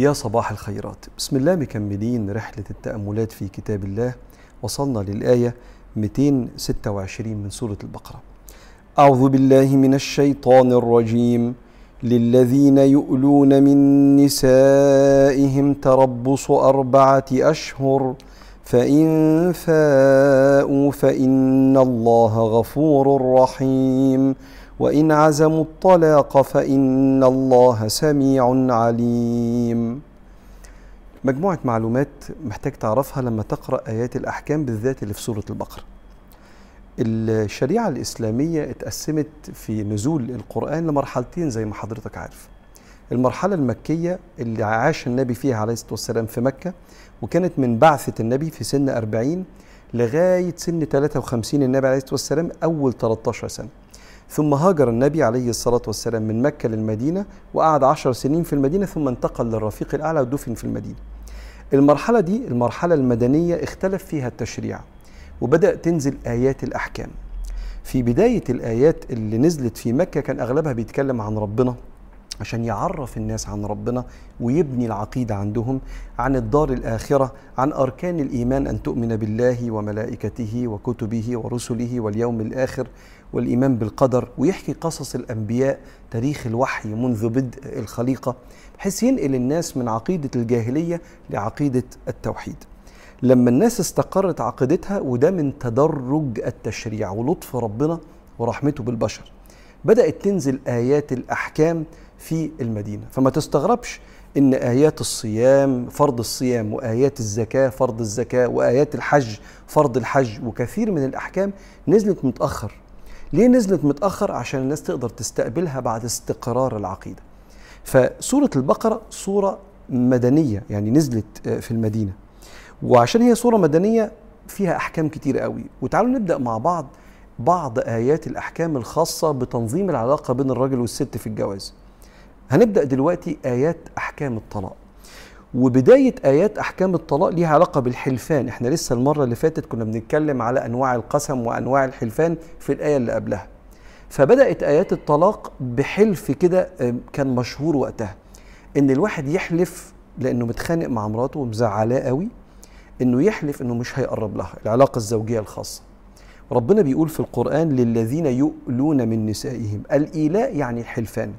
يا صباح الخيرات. بسم الله مكملين رحلة التأملات في كتاب الله. وصلنا للآية 226 من سورة البقرة. أعوذ بالله من الشيطان الرجيم. للذين يؤلون من نسائهم تربص أربعة أشهر فإن فاءوا فإن الله غفور رحيم. وإن عزموا الطلاق فإن الله سميع عليم. مجموعة معلومات محتاج تعرفها لما تقرأ آيات الأحكام بالذات اللي في سورة البقرة. الشريعة الإسلامية اتقسمت في نزول القرآن لمرحلتين زي ما حضرتك عارف. المرحلة المكية اللي عاش النبي فيها عليه الصلاة والسلام في مكة وكانت من بعثة النبي في سن 40 لغاية سن 53 النبي عليه الصلاة والسلام أول 13 سنة. ثم هاجر النبي عليه الصلاة والسلام من مكة للمدينة وقعد عشر سنين في المدينة ثم انتقل للرفيق الأعلى ودفن في المدينة. المرحلة دي المرحلة المدنية اختلف فيها التشريع وبدأ تنزل آيات الأحكام. في بداية الآيات اللي نزلت في مكة كان أغلبها بيتكلم عن ربنا عشان يعرف الناس عن ربنا ويبني العقيدة عندهم عن الدار الآخرة عن أركان الإيمان أن تؤمن بالله وملائكته وكتبه ورسله واليوم الآخر والإيمان بالقدر. ويحكي قصص الأنبياء تاريخ الوحي منذ بدء الخليقة بحيث ينقل الناس من عقيدة الجاهلية لعقيدة التوحيد. لما الناس استقرت عقيدتها وده من تدرج التشريع ولطف ربنا ورحمته بالبشر بدأت تنزل آيات الأحكام في المدينة. فما تستغربش إن آيات الصيام فرض الصيام وآيات الزكاة فرض الزكاة وآيات الحج فرض الحج وكثير من الأحكام نزلت متأخر. ليه نزلت متأخر؟ عشان الناس تقدر تستقبلها بعد استقرار العقيدة. فسورة البقرة سورة مدنية يعني نزلت في المدينة. وعشان هي سورة مدنية فيها أحكام كتير قوي. وتعالوا نبدأ مع بعض بعض آيات الأحكام الخاصة بتنظيم العلاقة بين الراجل والست في الجواز. هنبدأ دلوقتي آيات أحكام الطلاق. وبداية آيات أحكام الطلاق ليها علاقة بالحلفان. إحنا لسه المرة اللي فاتت كنا بنتكلم على أنواع القسم وأنواع الحلفان في الآية اللي قبلها. فبدأت آيات الطلاق بحلف كده كان مشهور وقتها. إن الواحد يحلف لأنه متخانق مع مراته ومزعلاه قوي إنه يحلف إنه مش هيقرب لها العلاقة الزوجية الخاصة. ربنا بيقول في القرآن للذين يؤلون من نسائهم الإيلاء يعني الحلفان.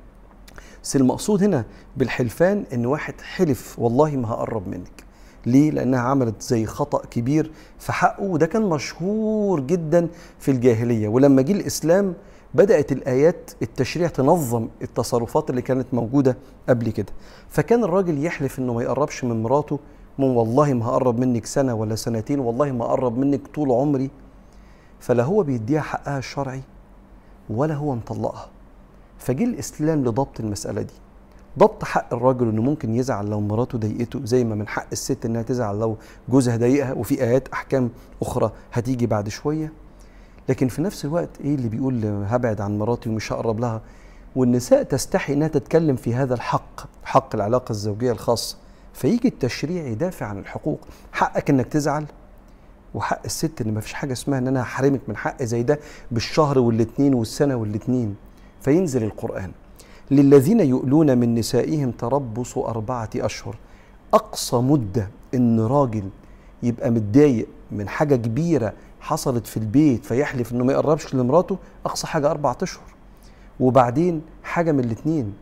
بس المقصود هنا بالحلفان إن واحد حلف والله ما هقرب منك. ليه؟ لأنها عملت زي خطأ كبير في حقه وده كان مشهور جدا في الجاهلية. ولما جه الإسلام بدأت الآيات التشريع تنظم التصرفات اللي كانت موجودة قبل كده. فكان الراجل يحلف إنه ما يقربش من مراته من والله ما هقرب منك سنة ولا سنتين والله ما اقرب منك طول عمري. فلا هو بيديها حقها الشرعي ولا هو مطلقها. فجه الإسلام لضبط المسألة دي. ضبط حق الراجل إنه ممكن يزعل لو مراته ضايقته زي ما من حق الست إنها تزعل لو جوزها ضايقها وفي آيات أحكام أخرى هتيجي بعد شوية. لكن في نفس الوقت إيه اللي بيقول هبعد عن مراتي ومش هقرب لها؟ والنساء تستحي إنها تتكلم في هذا الحق حق العلاقة الزوجية الخاصه فيجي التشريع يدافع عن الحقوق. حقك إنك تزعل وحق الست إن ما فيش حاجة اسمها إن أنا هحرمك من حق زي ده بالشهر والاتنين والسنة والاتنين. فينزل القرآن. للذين يؤلون من نسائهم تربص أربعة أشهر. أقصى مدة إن راجل يبقى متضايق من حاجة كبيرة حصلت في البيت فيحلف إنه ما يقربش لمراته أقصى حاجة أربعة أشهر. وبعدين حاجة من الاتنين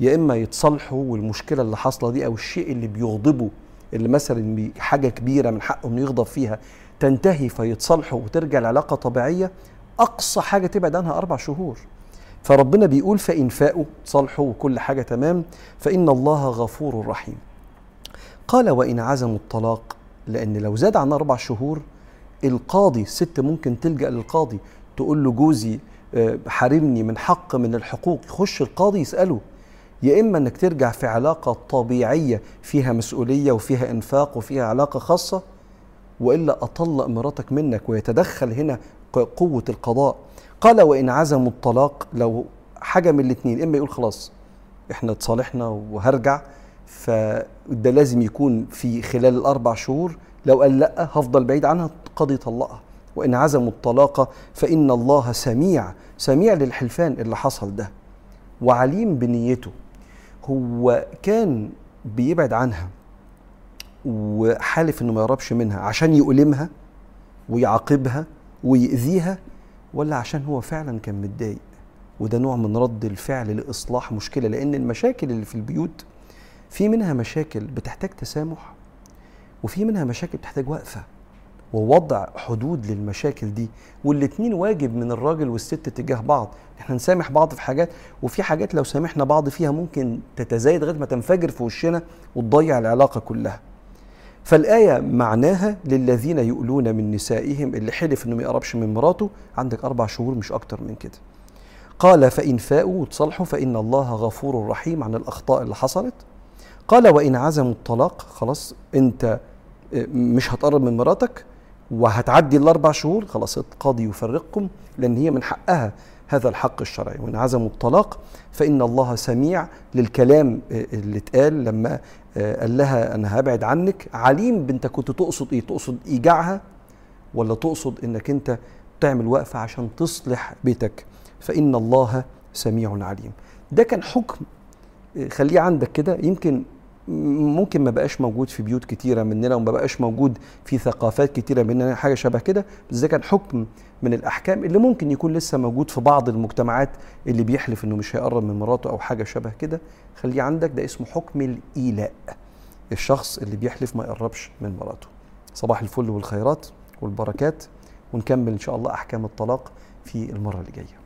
يا إما يتصالحوا والمشكلة اللي حاصلة دي أو الشيء اللي بيغضبه اللي مثلا حاجة كبيرة من حقه إنه يغضب فيها تنتهي فيتصالحوا وترجع العلاقة طبيعية أقصى حاجة تبعد عنها أربع شهور. فربنا بيقول فإن فاءوا صلحوا وكل حاجة تمام فإن الله غفور رحيم. قال وإن عزموا الطلاق لأن لو زاد عن أربع شهور القاضي الست ممكن تلجأ للقاضي تقول له جوزي حارمني من حق من الحقوق. يخش القاضي يسأله. يا إما أنك ترجع في علاقة طبيعية فيها مسؤولية وفيها إنفاق وفيها علاقة خاصة وإلا أطلق مراتك منك ويتدخل هنا قوة القضاء. قال وإن عزموا الطلاق لو حاجة من الاتنين إما يقول خلاص إحنا اتصالحنا وهرجع فده لازم يكون في خلال الأربع شهور لو قال لأ هفضل بعيد عنها قد يطلقها وإن عزموا الطلاق فإن الله سميع سميع للحلفان اللي حصل ده وعليم بنيته. هو كان بيبعد عنها. وحالف إنه ما يقربش منها عشان يؤلمها ويعاقبها ويأذيها ولا عشان هو فعلا كان متضايق. وده نوع من رد الفعل لإصلاح مشكلة لأن المشاكل اللي في البيوت في منها مشاكل بتحتاج تسامح وفي منها مشاكل بتحتاج وقفة ووضع حدود للمشاكل دي. والاتنين واجب من الراجل والست تجاه بعض. إحنا نسامح بعض في حاجات وفي حاجات لو سامحنا بعض فيها ممكن تتزايد لغاية ما تنفجر في وشنا وتضيع العلاقة كلها. فالآية معناها للذين يؤلون من نسائهم اللي حلف إنه ما يقربش من مراته عندك أربع شهور مش أكتر من كده. قال فإن فاءوا وتصلحوا فإن الله غفور رحيم عن الأخطاء اللي حصلت. قال وإن عزموا الطلاق خلاص أنت مش هتقرب من مراتك وهتعدي الأربع شهور خلاص القاضي يفرقكم لأن هي من حقها هذا الحق الشرعي. وإن عزموا الطلاق فإن الله سميع للكلام اللي اتقال لما قال لها أنا هبعد عنك. عليم بنت كنت تقصد إيه؟ تقصد إيجاعها ولا تقصد إنك أنت تعمل وقفة عشان تصلح بيتك؟ فإن الله سميع عليم. ده كان حكم. خليه عندك كده. يمكن ممكن ما بقاش موجود في بيوت كتيرة مننا وما بقاش موجود في ثقافات كتيرة مننا حاجة شبه كده. بس ده كان حكم من الأحكام اللي ممكن يكون لسه موجود في بعض المجتمعات اللي بيحلف إنه مش هيقرب من مراته أو حاجة شبه كده. خليه عندك ده اسمه حكم الإيلاء الشخص اللي بيحلف ما يقربش من مراته. صباح الفل والخيرات والبركات ونكمل إن شاء الله أحكام الطلاق في المرة اللي جاية.